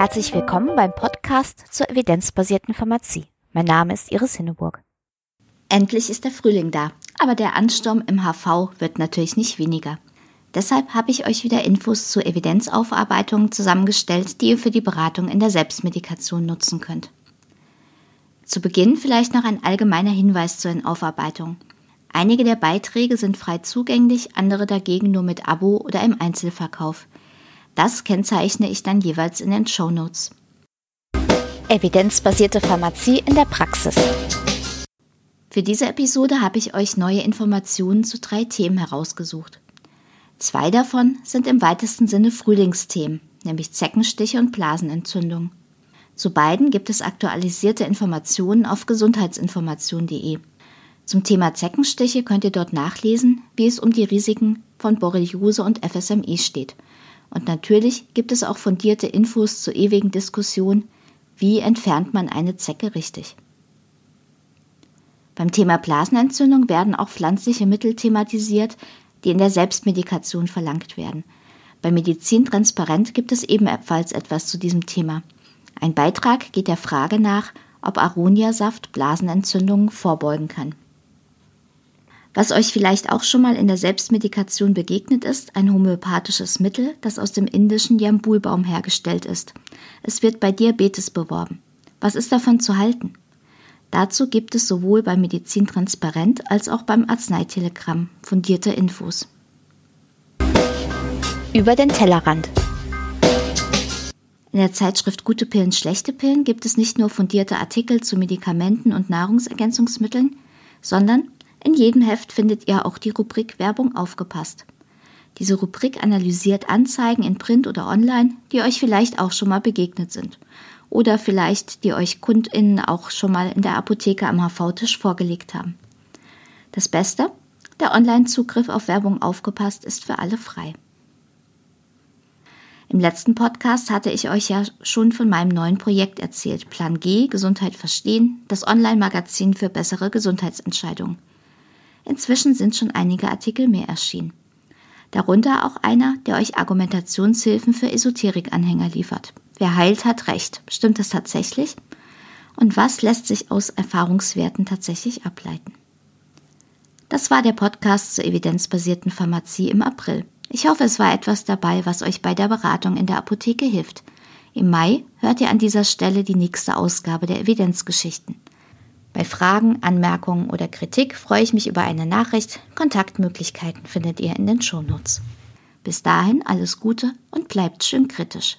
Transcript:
Herzlich willkommen beim Podcast zur evidenzbasierten Pharmazie. Mein Name ist Iris Hinneburg. Endlich ist der Frühling da, aber der Ansturm im HV wird natürlich nicht weniger. Deshalb habe ich euch wieder Infos zu Evidenzaufarbeitungen zusammengestellt, die ihr für die Beratung in der Selbstmedikation nutzen könnt. Zu Beginn vielleicht noch ein allgemeiner Hinweis zu den Aufarbeitungen. Einige der Beiträge sind frei zugänglich, andere dagegen nur mit Abo oder im Einzelverkauf. Das kennzeichne ich dann jeweils in den Show Notes. Evidenzbasierte Pharmazie in der Praxis. Für diese Episode habe ich euch neue Informationen zu drei Themen herausgesucht. Zwei davon sind im weitesten Sinne Frühlingsthemen, nämlich Zeckenstiche und Blasenentzündung. Zu beiden gibt es aktualisierte Informationen auf gesundheitsinformation.de. Zum Thema Zeckenstiche könnt ihr dort nachlesen, wie es um die Risiken von Borreliose und FSME steht. Und natürlich gibt es auch fundierte Infos zur ewigen Diskussion, wie entfernt man eine Zecke richtig. Beim Thema Blasenentzündung werden auch pflanzliche Mittel thematisiert, die in der Selbstmedikation verlangt werden. Bei Medizin Transparent gibt es ebenfalls etwas zu diesem Thema. Ein Beitrag geht der Frage nach, ob Aronia-Saft Blasenentzündungen vorbeugen kann. Was euch vielleicht auch schon mal in der Selbstmedikation begegnet ist, ein homöopathisches Mittel, das aus dem indischen Jambulbaum hergestellt ist. Es wird bei Diabetes beworben. Was ist davon zu halten? Dazu gibt es sowohl bei Medizin Transparent als auch beim Arzneitelegramm fundierte Infos. Über den Tellerrand. In der Zeitschrift Gute Pillen, schlechte Pillen gibt es nicht nur fundierte Artikel zu Medikamenten und Nahrungsergänzungsmitteln, sondern in jedem Heft findet ihr auch die Rubrik Werbung aufgepasst. Diese Rubrik analysiert Anzeigen in Print oder online, die euch vielleicht auch schon mal begegnet sind. Oder vielleicht die euch KundInnen auch schon mal in der Apotheke am HV-Tisch vorgelegt haben. Das Beste? Der Online-Zugriff auf Werbung aufgepasst ist für alle frei. Im letzten Podcast hatte ich euch ja schon von meinem neuen Projekt erzählt, Plan G, Gesundheit verstehen, das Online-Magazin für bessere Gesundheitsentscheidungen. Inzwischen sind schon einige Artikel mehr erschienen. Darunter auch einer, der euch Argumentationshilfen für Esoterik-Anhänger liefert. Wer heilt, hat Recht. Stimmt das tatsächlich? Und was lässt sich aus Erfahrungswerten tatsächlich ableiten? Das war der Podcast zur evidenzbasierten Pharmazie im April. Ich hoffe, es war etwas dabei, was euch bei der Beratung in der Apotheke hilft. Im Mai hört ihr an dieser Stelle die nächste Ausgabe der Evidenzgeschichten. Bei Fragen, Anmerkungen oder Kritik freue ich mich über eine Nachricht. Kontaktmöglichkeiten findet ihr in den Shownotes. Bis dahin alles Gute und bleibt schön kritisch.